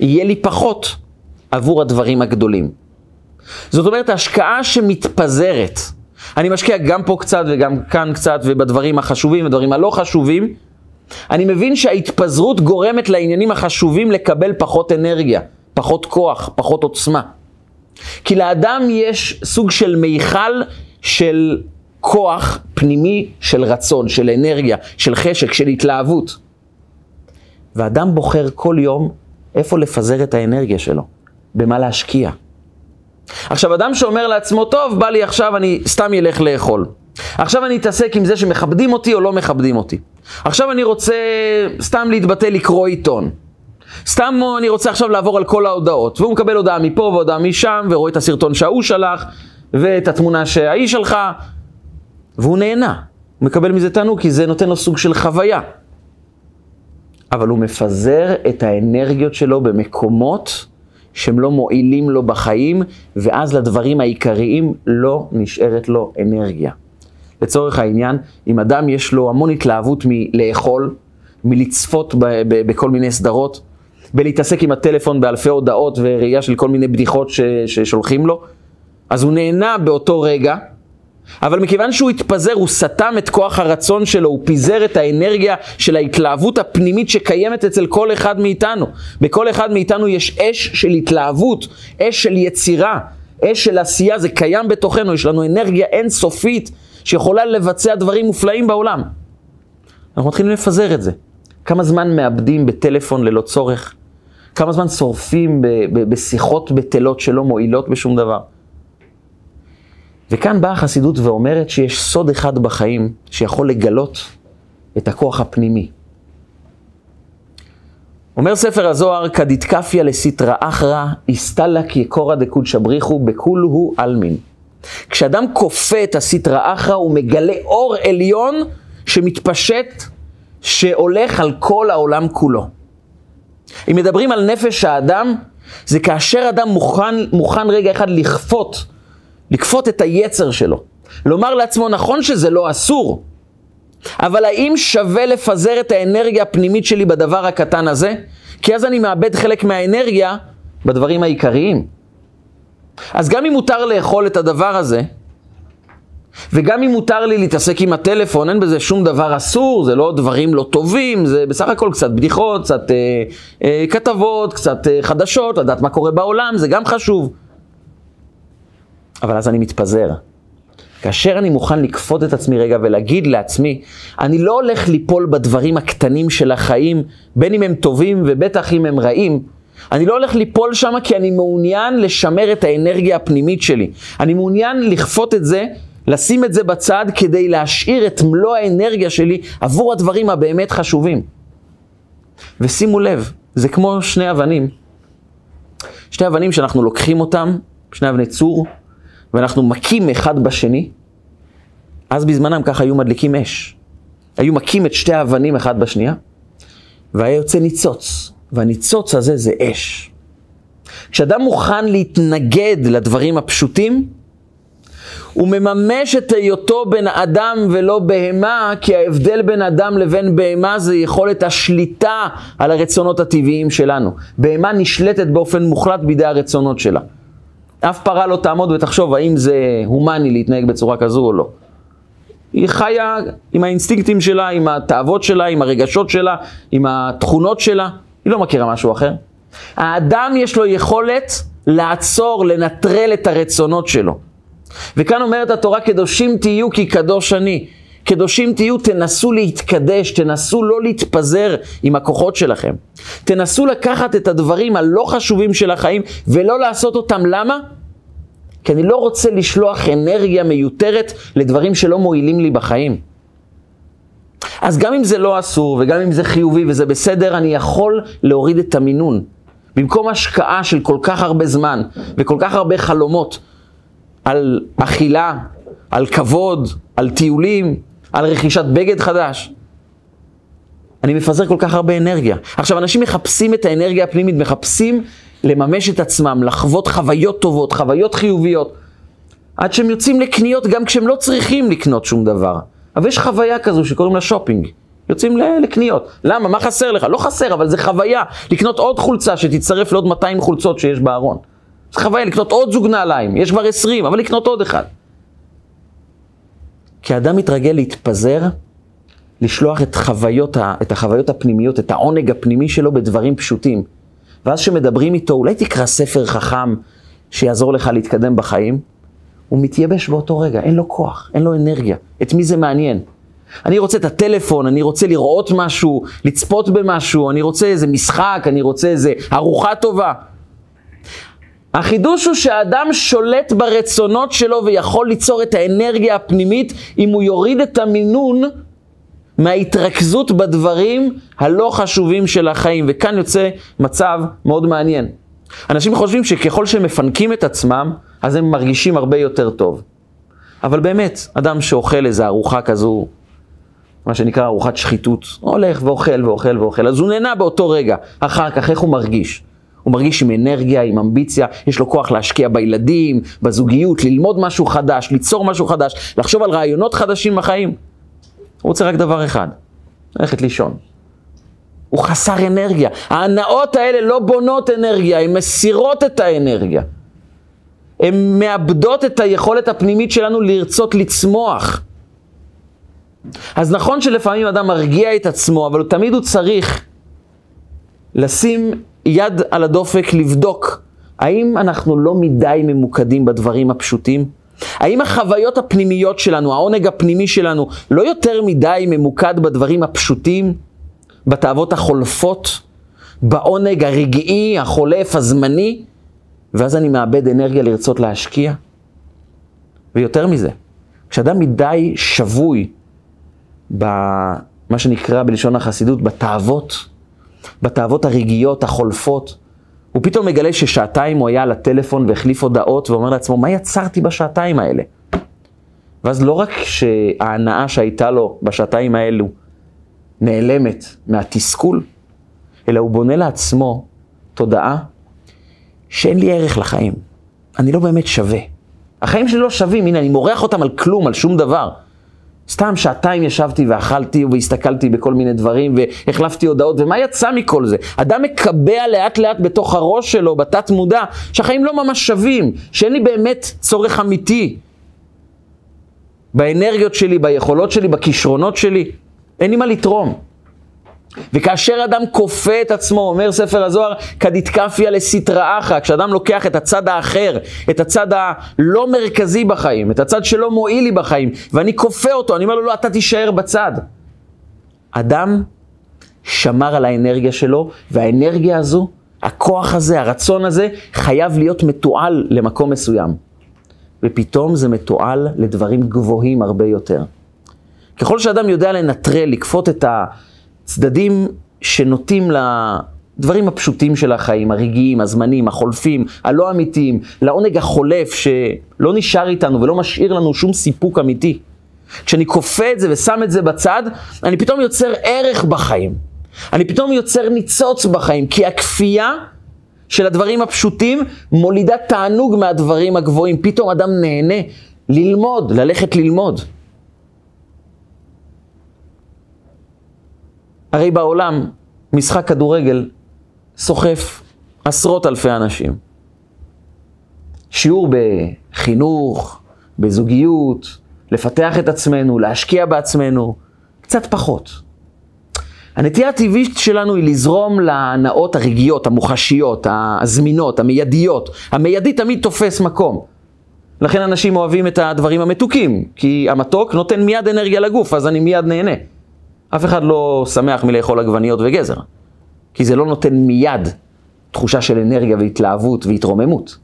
S1: יהיה לי פחות עבור הדברים הגדולים. זאת אומרת, השקעה שמתפזרת, אני משקיע גם פה קצת וגם כאן קצת ובדברים החשובים ודברים הלא חשובים. אני מבין שההתפזרות גורמת לעניינים החשובים לקבל פחות אנרגיה, פחות כוח, פחות עוצמה. כי לאדם יש סוג של מיכל של כוח פנימי של רצון, של אנרגיה, של חשק, של התלהבות. ואדם בוחר כל יום איפה לפזר את האנרגיה שלו, במה להשקיע. עכשיו, אדם שאומר לעצמו, טוב, בא לי עכשיו, אני סתם ילך לאכול. עכשיו אני אתעסק עם זה שמכבדים אותי או לא מכבדים אותי. עכשיו אני רוצה סתם להתבטא לקרוא עיתון. סתם אני רוצה עכשיו לעבור על כל ההודעות. והוא מקבל הודעה מפה והודעה משם, ורואה את הסרטון שההוא שלח, ואת התמונה שההיא שלחה, והוא נהנה. הוא מקבל מזה תענוג כי זה נותן לו סוג של חוויה. אבל הוא מפזר את האנרגיות שלו במקומות שהם לא מועילים לו בחיים, ואז לדברים העיקריים לא נשארת לו אנרגיה. לצורך העניין, אם אדם יש לו המון התלהבות מלאכול, מלצפות ב- ב- בכל מיני סדרות, בלהתעסק עם הטלפון באלפי הודעות וראייה של כל מיני בדיחות ש- ששולחים לו, אז הוא נהנה באותו רגע, אבל מכיוון שהוא התפזר, הוא סתם את כוח הרצון שלו, הוא פיזר את האנרגיה של ההתלהבות הפנימית שקיימת אצל כל אחד מאיתנו. בכל אחד מאיתנו יש אש של התלהבות, אש של יצירה, אש של עשייה, זה קיים בתוכנו, יש לנו אנרגיה אינסופית שיכולה לבצע דברים מופלאים בעולם. אנחנו מתחילים לפזר את זה. כמה זמן מאבדים בטלפון ללא צורך? כמה זמן שורפים בשיחות בטלות שלא מועילות בשום דבר? וכאן באה החסידות ואומרת שיש סוד אחד בחיים שיכול לגלות את הכוח הפנימי. אומר ספר הזוהר, כדתקפיה לסטרא אחרא, איסתלא כיקורא דקודשא בריחו, בכולהו עלמין. כשאדם כופה את הסטרא אחרא, הוא מגלה אור עליון שמתפשט, שהולך על כל העולם כולו. אם מדברים על נפש האדם, זה כאשר אדם מוכן, מוכן רגע אחד לכפות, לכפות את היצר שלו. לומר לעצמו, נכון שזה לא אסור, אבל האם שווה לפזר את האנרגיה הפנימית שלי בדבר הקטן הזה? כי אז אני מאבד חלק מהאנרגיה בדברים העיקריים. אז גם אם מותר לאכול את הדבר הזה, וגם אם מותר לי להתעסק עם הטלפון, אין בזה שום דבר אסור, זה לא דברים לא טובים, זה בסך הכל קצת בדיחות, קצת אה, אה, כתבות, קצת אה, חדשות, לדעת מה קורה בעולם, זה גם חשוב. אבל אז אני מתפזר. כאשר אני מוכן לכפות את עצמי רגע ולהגיד לעצמי, אני לא הולך ליפול בדברים הקטנים של החיים, בין אם הם טובים ובטח אם הם רעים, אני לא הולך ליפול שם כי אני מעוניין לשמר את האנרגיה הפנימית שלי. אני מעוניין לכפות את זה, לשים את זה בצד כדי להשאיר את מלוא האנרגיה שלי עבור הדברים הבאמת חשובים. ושימו לב, זה כמו שני אבנים. שני אבנים שאנחנו לוקחים אותם, שני אבני צור, ואנחנו מכים אחד בשני, אז בזמנם ככה היו מדליקים אש. היו מכים את שתי האבנים אחד בשנייה, והיה יוצא ניצוץ, והניצוץ הזה זה אש. כשאדם מוכן להתנגד לדברים הפשוטים, הוא מממש את היותו בן אדם ולא בהמה, כי ההבדל בין אדם לבין בהמה זה יכולת השליטה על הרצונות הטבעיים שלנו. בהמה נשלטת באופן מוחלט בידי הרצונות שלה. אף פרה לא תעמוד ותחשוב האם זה הומני להתנהג בצורה כזו או לא. היא חיה עם האינסטינקטים שלה, עם התאוות שלה, עם הרגשות שלה, עם התכונות שלה, היא לא מכירה משהו אחר. האדם יש לו יכולת לעצור, לנטרל את הרצונות שלו. וכאן אומרת התורה, קדושים תהיו כי קדוש אני. קדושים תהיו, תנסו להתקדש, תנסו לא להתפזר עם הכוחות שלכם. תנסו לקחת את הדברים הלא חשובים של החיים ולא לעשות אותם. למה? כי אני לא רוצה לשלוח אנרגיה מיותרת לדברים שלא מועילים לי בחיים. אז גם אם זה לא אסור וגם אם זה חיובי וזה בסדר, אני יכול להוריד את המינון. במקום השקעה של כל כך הרבה זמן וכל כך הרבה חלומות על אכילה, על כבוד, על טיולים, על רכישת בגד חדש. אני מפזר כל כך הרבה אנרגיה. עכשיו, אנשים מחפשים את האנרגיה הפנימית, מחפשים לממש את עצמם, לחוות חוויות טובות, חוויות חיוביות, עד שהם יוצאים לקניות גם כשהם לא צריכים לקנות שום דבר. אבל יש חוויה כזו שקוראים לה שופינג. יוצאים לקניות. למה? מה חסר לך? לא חסר, אבל זה חוויה. לקנות עוד חולצה שתצטרף לעוד 200 חולצות שיש בארון. זה חוויה לקנות עוד זוג נעליים. יש כבר 20, אבל לקנות עוד אחד. כי האדם מתרגל להתפזר, לשלוח את, חוויות, את החוויות הפנימיות, את העונג הפנימי שלו בדברים פשוטים. ואז כשמדברים איתו, אולי תקרא ספר חכם שיעזור לך להתקדם בחיים, הוא מתייבש באותו רגע, אין לו כוח, אין לו אנרגיה. את מי זה מעניין? אני רוצה את הטלפון, אני רוצה לראות משהו, לצפות במשהו, אני רוצה איזה משחק, אני רוצה איזה ארוחה טובה. החידוש הוא שהאדם שולט ברצונות שלו ויכול ליצור את האנרגיה הפנימית אם הוא יוריד את המינון מההתרכזות בדברים הלא חשובים של החיים. וכאן יוצא מצב מאוד מעניין. אנשים חושבים שככל שהם מפנקים את עצמם, אז הם מרגישים הרבה יותר טוב. אבל באמת, אדם שאוכל איזו ארוחה כזו מה שנקרא ארוחת שחיתות, הולך ואוכל ואוכל ואוכל, אז הוא נהנה באותו רגע, אחר כך איך הוא מרגיש? הוא מרגיש עם אנרגיה, עם אמביציה, יש לו כוח להשקיע בילדים, בזוגיות, ללמוד משהו חדש, ליצור משהו חדש, לחשוב על רעיונות חדשים בחיים. הוא רוצה רק דבר אחד, ללכת לישון. הוא חסר אנרגיה. ההנאות האלה לא בונות אנרגיה, הן מסירות את האנרגיה. הן מאבדות את היכולת הפנימית שלנו לרצות לצמוח. אז נכון שלפעמים אדם מרגיע את עצמו, אבל תמיד הוא צריך לשים יד על הדופק, לבדוק האם אנחנו לא מדי ממוקדים בדברים הפשוטים? האם החוויות הפנימיות שלנו, העונג הפנימי שלנו, לא יותר מדי ממוקד בדברים הפשוטים, בתאוות החולפות, בעונג הרגעי, החולף, הזמני, ואז אני מאבד אנרגיה לרצות להשקיע? ויותר מזה, כשאדם מדי שבוי במה שנקרא בלשון החסידות, בתאוות, בתאוות הרגעיות, החולפות, הוא פתאום מגלה ששעתיים הוא היה על הטלפון והחליף הודעות ואומר לעצמו, מה יצרתי בשעתיים האלה? ואז לא רק שההנאה שהייתה לו בשעתיים האלו נעלמת מהתסכול, אלא הוא בונה לעצמו תודעה שאין לי ערך לחיים. אני לא באמת שווה. החיים שלי לא שווים, הנה, אני מורח אותם על כלום, על שום דבר. סתם שעתיים ישבתי ואכלתי והסתכלתי בכל מיני דברים והחלפתי הודעות, ומה יצא מכל זה? אדם מקבע לאט לאט בתוך הראש שלו, בתת מודע, שהחיים לא ממש שווים, שאין לי באמת צורך אמיתי באנרגיות שלי, ביכולות שלי, בכישרונות שלי, אין לי מה לתרום. וכאשר אדם כופה את עצמו, אומר ספר הזוהר, כדתקפיה לסטרא אחא, כשאדם לוקח את הצד האחר, את הצד הלא מרכזי בחיים, את הצד שלא מועיל לי בחיים, ואני כופה אותו, אני אומר לו, לא, אתה תישאר בצד. אדם שמר על האנרגיה שלו, והאנרגיה הזו, הכוח הזה, הרצון הזה, חייב להיות מתועל למקום מסוים. ופתאום זה מתועל לדברים גבוהים הרבה יותר. ככל שאדם יודע לנטרל, לכפות את ה... צדדים שנוטים לדברים הפשוטים של החיים, הרגעיים, הזמנים, החולפים, הלא אמיתיים, לעונג החולף שלא נשאר איתנו ולא משאיר לנו שום סיפוק אמיתי. כשאני כופה את זה ושם את זה בצד, אני פתאום יוצר ערך בחיים. אני פתאום יוצר ניצוץ בחיים, כי הכפייה של הדברים הפשוטים מולידה תענוג מהדברים הגבוהים. פתאום אדם נהנה ללמוד, ללכת ללמוד. הרי בעולם משחק כדורגל סוחף עשרות אלפי אנשים. שיעור בחינוך, בזוגיות, לפתח את עצמנו, להשקיע בעצמנו, קצת פחות. הנטייה הטבעית שלנו היא לזרום להנאות הרגעיות, המוחשיות, הזמינות, המיידיות. המיידי תמיד תופס מקום. לכן אנשים אוהבים את הדברים המתוקים, כי המתוק נותן מיד אנרגיה לגוף, אז אני מיד נהנה. אף אחד לא שמח מלאכול עגבניות וגזר, כי זה לא נותן מיד תחושה של אנרגיה והתלהבות והתרוממות.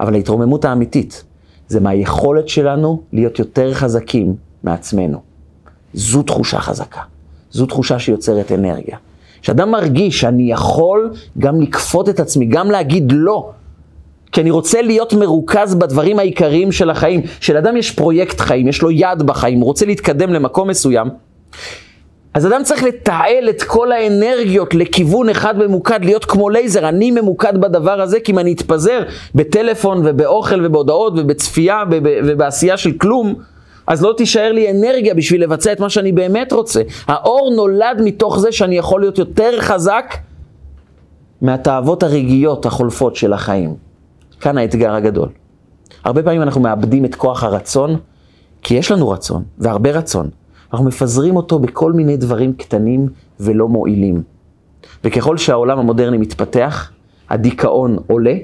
S1: אבל ההתרוממות האמיתית זה מהיכולת שלנו להיות יותר חזקים מעצמנו. זו תחושה חזקה, זו תחושה שיוצרת אנרגיה. כשאדם מרגיש שאני יכול גם לכפות את עצמי, גם להגיד לא, כי אני רוצה להיות מרוכז בדברים העיקריים של החיים. שלאדם יש פרויקט חיים, יש לו יד בחיים, הוא רוצה להתקדם למקום מסוים, אז אדם צריך לתעל את כל האנרגיות לכיוון אחד ממוקד, להיות כמו לייזר. אני ממוקד בדבר הזה, כי אם אני אתפזר בטלפון ובאוכל ובהודעות ובצפייה ובעשייה של כלום, אז לא תישאר לי אנרגיה בשביל לבצע את מה שאני באמת רוצה. האור נולד מתוך זה שאני יכול להיות יותר חזק מהתאוות הרגעיות החולפות של החיים. כאן האתגר הגדול. הרבה פעמים אנחנו מאבדים את כוח הרצון, כי יש לנו רצון, והרבה רצון. אנחנו מפזרים אותו בכל מיני דברים קטנים ולא מועילים. וככל שהעולם המודרני מתפתח, הדיכאון עולה,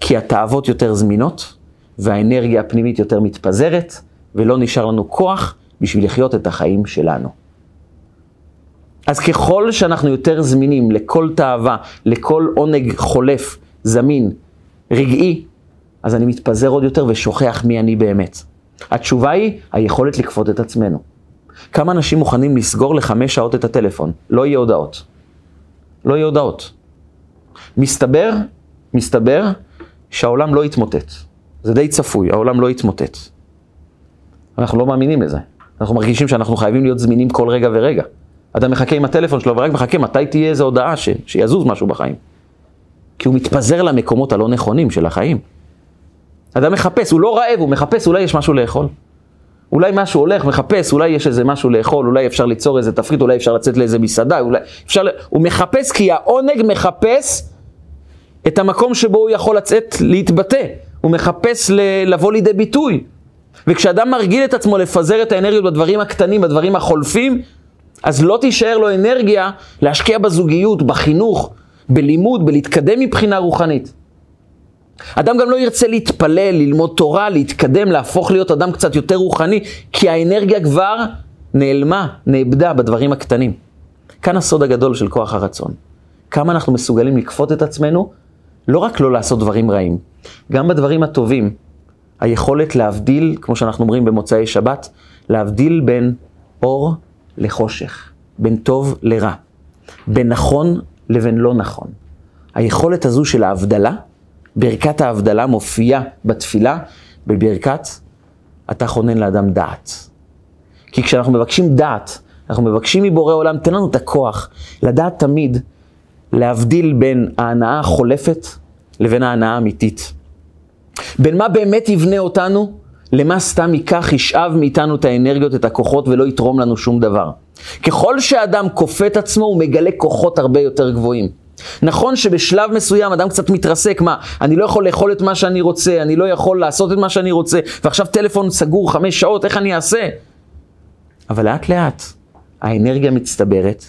S1: כי התאוות יותר זמינות, והאנרגיה הפנימית יותר מתפזרת, ולא נשאר לנו כוח בשביל לחיות את החיים שלנו. אז ככל שאנחנו יותר זמינים לכל תאווה, לכל עונג חולף, זמין, רגעי, אז אני מתפזר עוד יותר ושוכח מי אני באמת. התשובה היא היכולת לכפות את עצמנו. כמה אנשים מוכנים לסגור לחמש שעות את הטלפון? לא יהיה הודעות. לא יהיה הודעות. מסתבר, מסתבר שהעולם לא יתמוטט. זה די צפוי, העולם לא יתמוטט. אנחנו לא מאמינים לזה. אנחנו מרגישים שאנחנו חייבים להיות זמינים כל רגע ורגע. אדם מחכה עם הטלפון שלו ורק מחכה מתי תהיה איזו הודעה ש... שיזוז משהו בחיים. כי הוא מתפזר למקומות הלא נכונים של החיים. אדם מחפש, הוא לא רעב, הוא מחפש, אולי יש משהו לאכול. אולי משהו הולך, מחפש, אולי יש איזה משהו לאכול, אולי אפשר ליצור איזה תפריט, אולי אפשר לצאת לאיזה מסעדה, אולי אפשר... הוא מחפש כי העונג מחפש את המקום שבו הוא יכול לצאת להתבטא. הוא מחפש ל... לבוא לידי ביטוי. וכשאדם מרגיל את עצמו לפזר את האנרגיות בדברים הקטנים, בדברים החולפים, אז לא תישאר לו אנרגיה להשקיע בזוגיות, בחינוך, בלימוד, בלהתקדם מבחינה רוחנית. אדם גם לא ירצה להתפלל, ללמוד תורה, להתקדם, להפוך להיות אדם קצת יותר רוחני, כי האנרגיה כבר נעלמה, נאבדה בדברים הקטנים. כאן הסוד הגדול של כוח הרצון. כמה אנחנו מסוגלים לכפות את עצמנו, לא רק לא לעשות דברים רעים, גם בדברים הטובים. היכולת להבדיל, כמו שאנחנו אומרים במוצאי שבת, להבדיל בין אור לחושך, בין טוב לרע, בין נכון לבין לא נכון. היכולת הזו של ההבדלה, ברכת ההבדלה מופיעה בתפילה בברכת אתה חונן לאדם דעת. כי כשאנחנו מבקשים דעת, אנחנו מבקשים מבורא עולם, תן לנו את הכוח לדעת תמיד להבדיל בין ההנאה החולפת לבין ההנאה האמיתית. בין מה באמת יבנה אותנו, למה סתם ייקח, ישאב מאיתנו את האנרגיות, את הכוחות, ולא יתרום לנו שום דבר. ככל שאדם כופה את עצמו, הוא מגלה כוחות הרבה יותר גבוהים. נכון שבשלב מסוים אדם קצת מתרסק, מה, אני לא יכול לאכול את מה שאני רוצה, אני לא יכול לעשות את מה שאני רוצה, ועכשיו טלפון סגור חמש שעות, איך אני אעשה? אבל לאט לאט האנרגיה מצטברת,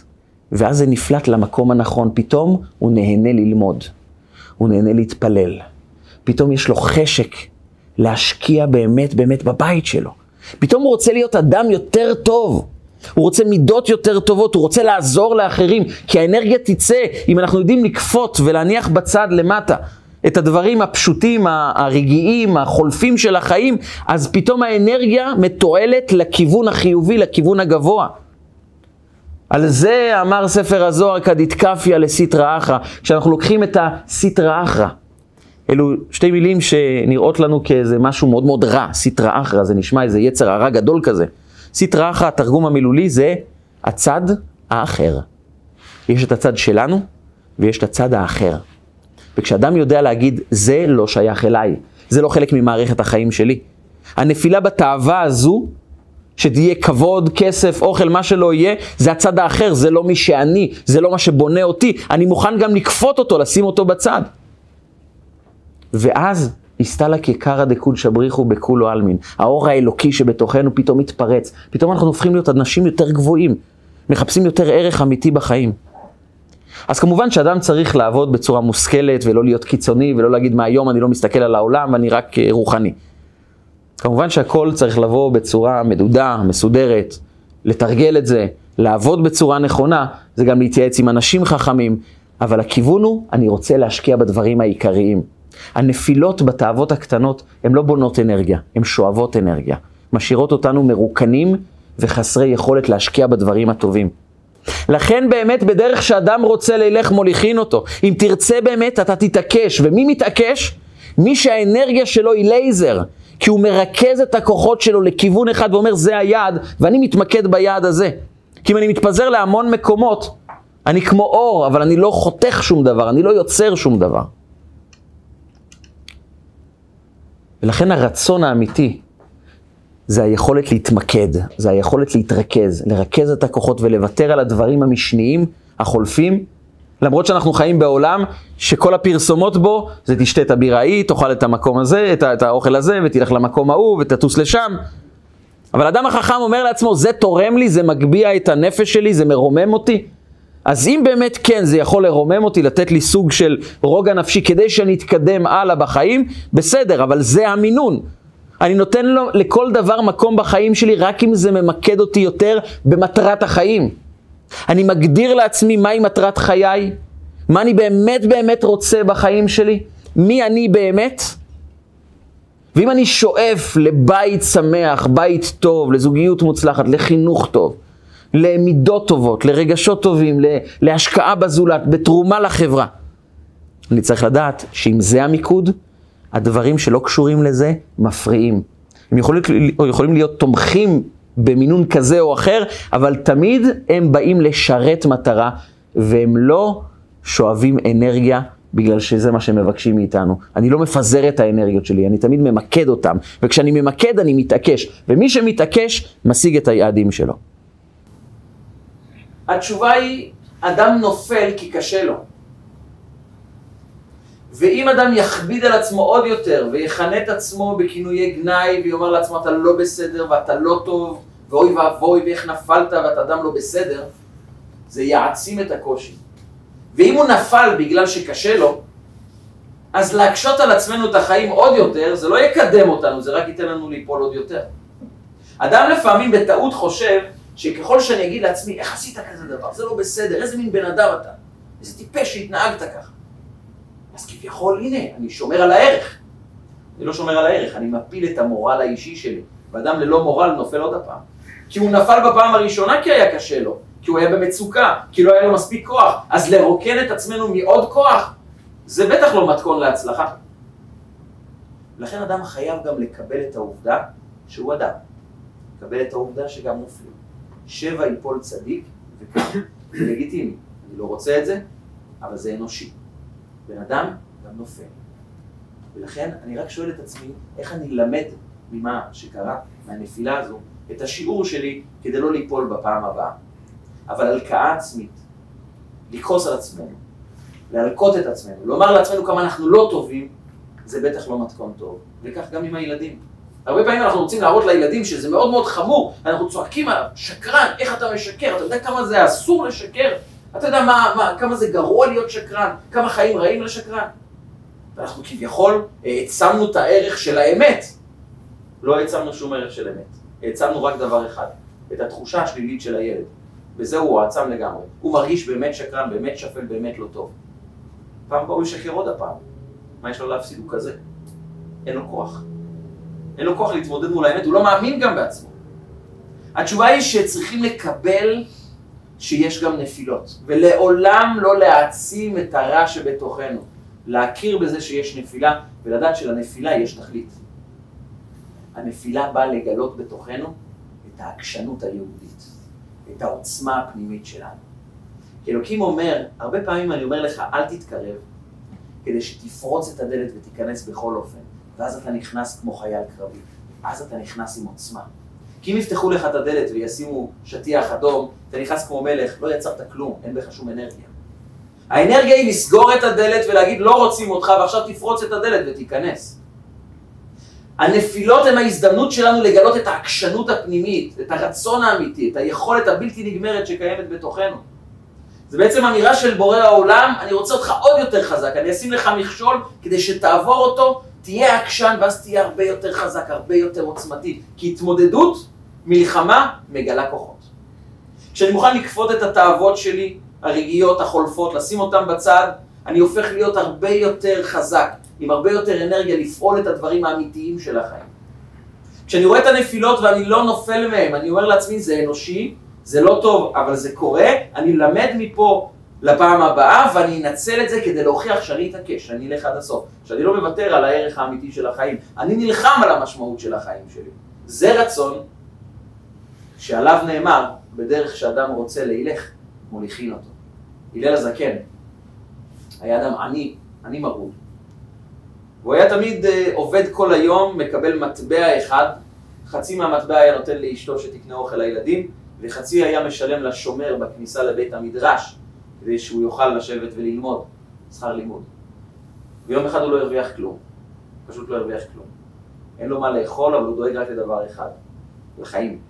S1: ואז זה נפלט למקום הנכון. פתאום הוא נהנה ללמוד, הוא נהנה להתפלל. פתאום יש לו חשק להשקיע באמת באמת בבית שלו. פתאום הוא רוצה להיות אדם יותר טוב. הוא רוצה מידות יותר טובות, הוא רוצה לעזור לאחרים, כי האנרגיה תצא, אם אנחנו יודעים לקפוט ולהניח בצד למטה את הדברים הפשוטים, הרגעיים, החולפים של החיים, אז פתאום האנרגיה מתועלת לכיוון החיובי, לכיוון הגבוה. על זה אמר ספר הזוהר כדתקפיה לסיטרא אחרא, כשאנחנו לוקחים את הסיטרא אחרא. אלו שתי מילים שנראות לנו כאיזה משהו מאוד מאוד רע, סיטרא אחרא, זה נשמע איזה יצר הרע גדול כזה. סיטרא אחרא, התרגום המילולי זה הצד האחר. יש את הצד שלנו ויש את הצד האחר. וכשאדם יודע להגיד, זה לא שייך אליי, זה לא חלק ממערכת החיים שלי. הנפילה בתאווה הזו, שתהיה כבוד, כסף, אוכל, מה שלא יהיה, זה הצד האחר, זה לא מי שאני, זה לא מה שבונה אותי. אני מוכן גם לכפות אותו, לשים אותו בצד. ואז הסתלה כקרא דקול שבריחו בכולו עלמין. האור האלוקי שבתוכנו פתאום מתפרץ. פתאום אנחנו הופכים להיות אנשים יותר גבוהים, מחפשים יותר ערך אמיתי בחיים. אז כמובן שאדם צריך לעבוד בצורה מושכלת ולא להיות קיצוני ולא להגיד מהיום אני לא מסתכל על העולם ואני רק אה, רוחני. כמובן שהכל צריך לבוא בצורה מדודה, מסודרת, לתרגל את זה, לעבוד בצורה נכונה, זה גם להתייעץ עם אנשים חכמים, אבל הכיוון הוא, אני רוצה להשקיע בדברים העיקריים. הנפילות בתאוות הקטנות הן לא בונות אנרגיה, הן שואבות אנרגיה. משאירות אותנו מרוקנים וחסרי יכולת להשקיע בדברים הטובים. לכן באמת בדרך שאדם רוצה ללך מוליכין אותו. אם תרצה באמת אתה תתעקש, ומי מתעקש? מי שהאנרגיה שלו היא לייזר, כי הוא מרכז את הכוחות שלו לכיוון אחד ואומר זה היעד, ואני מתמקד ביעד הזה. כי אם אני מתפזר להמון מקומות, אני כמו אור, אבל אני לא חותך שום דבר, אני לא יוצר שום דבר. ולכן הרצון האמיתי זה היכולת להתמקד, זה היכולת להתרכז, לרכז את הכוחות ולוותר על הדברים המשניים, החולפים, למרות שאנחנו חיים בעולם שכל הפרסומות בו זה תשתה את הבירה ההיא, תאכל את המקום הזה, את, את האוכל הזה, ותלך למקום ההוא, ותטוס לשם. אבל אדם החכם אומר לעצמו, זה תורם לי, זה מגביה את הנפש שלי, זה מרומם אותי. אז אם באמת כן, זה יכול לרומם אותי, לתת לי סוג של רוגע נפשי כדי שאני אתקדם הלאה בחיים, בסדר, אבל זה המינון. אני נותן לו לכל דבר מקום בחיים שלי רק אם זה ממקד אותי יותר במטרת החיים. אני מגדיר לעצמי מהי מטרת חיי, מה אני באמת באמת רוצה בחיים שלי, מי אני באמת. ואם אני שואף לבית שמח, בית טוב, לזוגיות מוצלחת, לחינוך טוב, למידות טובות, לרגשות טובים, להשקעה בזולת, בתרומה לחברה. אני צריך לדעת שאם זה המיקוד, הדברים שלא קשורים לזה מפריעים. הם יכולים, יכולים להיות תומכים במינון כזה או אחר, אבל תמיד הם באים לשרת מטרה, והם לא שואבים אנרגיה בגלל שזה מה שהם מבקשים מאיתנו. אני לא מפזר את האנרגיות שלי, אני תמיד ממקד אותם, וכשאני ממקד אני מתעקש, ומי שמתעקש משיג את היעדים שלו. התשובה היא, אדם נופל כי קשה לו. ואם אדם יכביד על עצמו עוד יותר ויכנה את עצמו בכינויי גנאי ויאמר לעצמו אתה לא בסדר ואתה לא טוב ואוי ואבוי ואיך נפלת ואתה אדם לא בסדר, זה יעצים את הקושי. ואם הוא נפל בגלל שקשה לו, אז להקשות על עצמנו את החיים עוד יותר, זה לא יקדם אותנו, זה רק ייתן לנו ליפול עוד יותר. אדם לפעמים בטעות חושב שככל שאני אגיד לעצמי, איך עשית כזה דבר? זה לא בסדר, איזה מין בן אדם אתה? איזה טיפש שהתנהגת ככה. אז כביכול, הנה, אני שומר על הערך. אני לא שומר על הערך, אני מפיל את המורל האישי שלי. ואדם ללא מורל נופל עוד הפעם. כי הוא נפל בפעם הראשונה כי היה קשה לו, כי הוא היה במצוקה, כי לא היה לו מספיק כוח. אז לרוקן את עצמנו מעוד כוח, זה בטח לא מתכון להצלחה. לכן אדם חייב גם לקבל את העובדה שהוא אדם. לקבל את העובדה שגם נופלים. שבע יפול צדיק, וכך, זה לגיטימי. אני לא רוצה את זה, אבל זה אנושי. בן אדם גם נופל. ולכן אני רק שואל את עצמי, איך אני למד ממה שקרה, מהנפילה הזו, את השיעור שלי כדי לא ליפול בפעם הבאה. אבל הלקאה עצמית, לכעוס על עצמנו, להלקות את עצמנו, לומר לעצמנו כמה אנחנו לא טובים, זה בטח לא מתכון טוב. וכך גם עם הילדים. הרבה פעמים אנחנו רוצים להראות לילדים שזה מאוד מאוד חמור, אנחנו צועקים עליו, שקרן, איך אתה משקר, אתה יודע כמה זה אסור לשקר, אתה יודע מה, מה, כמה זה גרוע להיות שקרן, כמה חיים רעים לשקרן. ואנחנו כביכול העצמנו את הערך של האמת. לא העצמנו שום ערך של אמת. העצמנו רק דבר אחד, את התחושה השלילית של הילד. בזה הוא עצם לגמרי. הוא מרגיש באמת שקרן, באמת שפל, באמת לא טוב. פעם פה הוא ישקר עוד הפעם. מה יש לו להפסיד? הוא כזה. אין לו כוח. אין לו כוח להתמודד מול האמת, הוא לא מאמין גם בעצמו. התשובה היא שצריכים לקבל שיש גם נפילות, ולעולם לא להעצים את הרע שבתוכנו. להכיר בזה שיש נפילה, ולדעת שלנפילה יש תכלית. הנפילה באה לגלות בתוכנו את העקשנות היהודית, את העוצמה הפנימית שלנו. כי אלוקים אומר, הרבה פעמים אני אומר לך, אל תתקרב, כדי שתפרוץ את הדלת ותיכנס בכל אופן, ואז אתה נכנס כמו חייל קרבי, אז אתה נכנס עם עוצמה. כי אם יפתחו לך את הדלת וישימו שטיח אדום, אתה נכנס כמו מלך, לא יצרת כלום, אין בך שום אנרגיה. האנרגיה היא לסגור את הדלת ולהגיד לא רוצים אותך ועכשיו תפרוץ את הדלת ותיכנס. הנפילות הן ההזדמנות שלנו לגלות את העקשנות הפנימית, את הרצון האמיתי, את היכולת הבלתי נגמרת שקיימת בתוכנו. זה בעצם אמירה של בורא העולם, אני רוצה אותך עוד יותר חזק, אני אשים לך מכשול כדי שתעבור אותו, תהיה עקשן ואז תהיה הרבה יותר חזק, הרבה יותר עוצמתי. כי התמודדות, מלחמה, מגלה כוחות. כשאני מוכן לכפות את התאוות שלי, הרגעיות, החולפות, לשים אותן בצד, אני הופך להיות הרבה יותר חזק, עם הרבה יותר אנרגיה לפעול את הדברים האמיתיים של החיים. כשאני רואה את הנפילות ואני לא נופל מהם, אני אומר לעצמי, זה אנושי, זה לא טוב, אבל זה קורה, אני למד מפה לפעם הבאה ואני אנצל את זה כדי להוכיח שאני אתעקש, שאני אלך עד הסוף, שאני לא מוותר על הערך האמיתי של החיים, אני נלחם על המשמעות של החיים שלי. זה רצון שעליו נאמר, בדרך שאדם רוצה להילך, מוליכין אותו. הלל הזקן היה אדם עני, עני מרוד. והוא היה תמיד אה, עובד כל היום, מקבל מטבע אחד, חצי מהמטבע היה נותן לאשתו שתקנה אוכל לילדים, וחצי היה משלם לשומר בכניסה לבית המדרש, כדי שהוא יוכל לשבת וללמוד, שכר לימוד. ויום אחד הוא לא הרוויח כלום, פשוט לא הרוויח כלום. אין לו מה לאכול, אבל הוא דואג רק לדבר אחד, לחיים.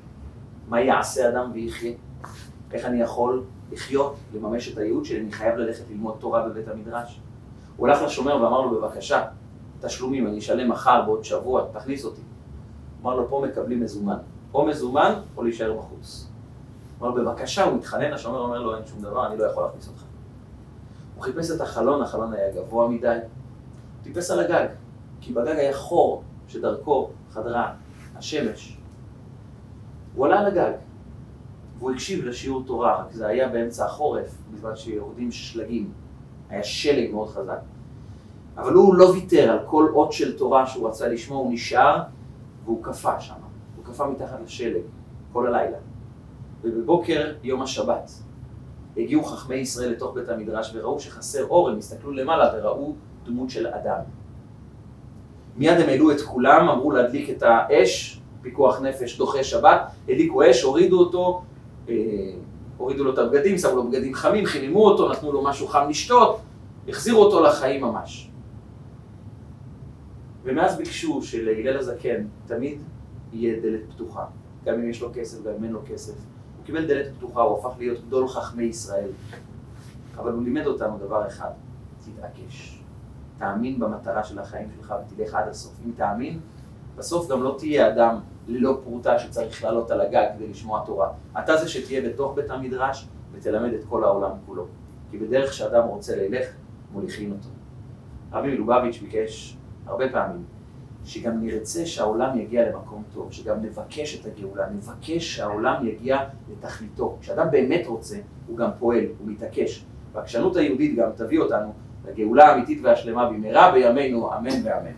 S1: מה יעשה אדם ויחיה? איך אני יכול לחיות, לממש את הייעוד שלי, אני חייב ללכת ללמוד תורה בבית המדרש. הוא הלך לשומר ואמר לו, בבקשה, תשלומים, אני אשלם מחר, בעוד שבוע, תכניס אותי. אמר לו, פה מקבלים מזומן. או מזומן, או להישאר בחוץ. אמר בבקשה, הוא מתחנן, השומר אומר לו, אין שום דבר, אני לא יכול להכניס אותך. הוא חיפש את החלון, החלון היה גבוה מדי. טיפס על הגג, כי בגג היה חור שדרכו חדרה השמש. הוא עלה על הגג, והוא הקשיב לשיעור תורה, רק זה היה באמצע החורף, בזמן שיורדים שלגים. היה שלג מאוד חזק. אבל הוא לא ויתר על כל אות של תורה שהוא רצה לשמוע, הוא נשאר והוא קפא שם. הוא קפא מתחת לשלג. כל הלילה. ובבוקר יום השבת הגיעו חכמי ישראל לתוך בית המדרש וראו שחסר אור, הם הסתכלו למעלה וראו דמות של אדם. מיד הם העלו את כולם, אמרו להדליק את האש, פיקוח נפש, דוחה שבת, הדליקו אש, הורידו אותו, אה, הורידו לו את הבגדים, שמו לו בגדים חמים, חיממו אותו, נתנו לו משהו חם לשתות, החזירו אותו לחיים ממש. ומאז ביקשו שלהלל הזקן תמיד יהיה דלת פתוחה, גם אם יש לו כסף, גם אם אין לו כסף. הוא קיבל דלת פתוחה, הוא הפך להיות גדול חכמי ישראל. אבל הוא לימד אותנו דבר אחד, תתעקש. תאמין במטרה של החיים שלך ותלך עד הסוף. אם תאמין, בסוף גם לא תהיה אדם ללא פרוטה שצריך לעלות על הגג כדי לשמוע תורה. אתה זה שתהיה בתוך בית המדרש ותלמד את כל העולם כולו. כי בדרך שאדם רוצה ללך, מוליכים אותו. רבי מלובביץ' ביקש הרבה פעמים שגם נרצה שהעולם יגיע למקום טוב, שגם נבקש את הגאולה, נבקש שהעולם יגיע לתכליתו. כשאדם באמת רוצה, הוא גם פועל, הוא מתעקש. והעקשנות היהודית גם תביא אותנו לגאולה האמיתית והשלמה במהרה בימינו, אמן ואמן.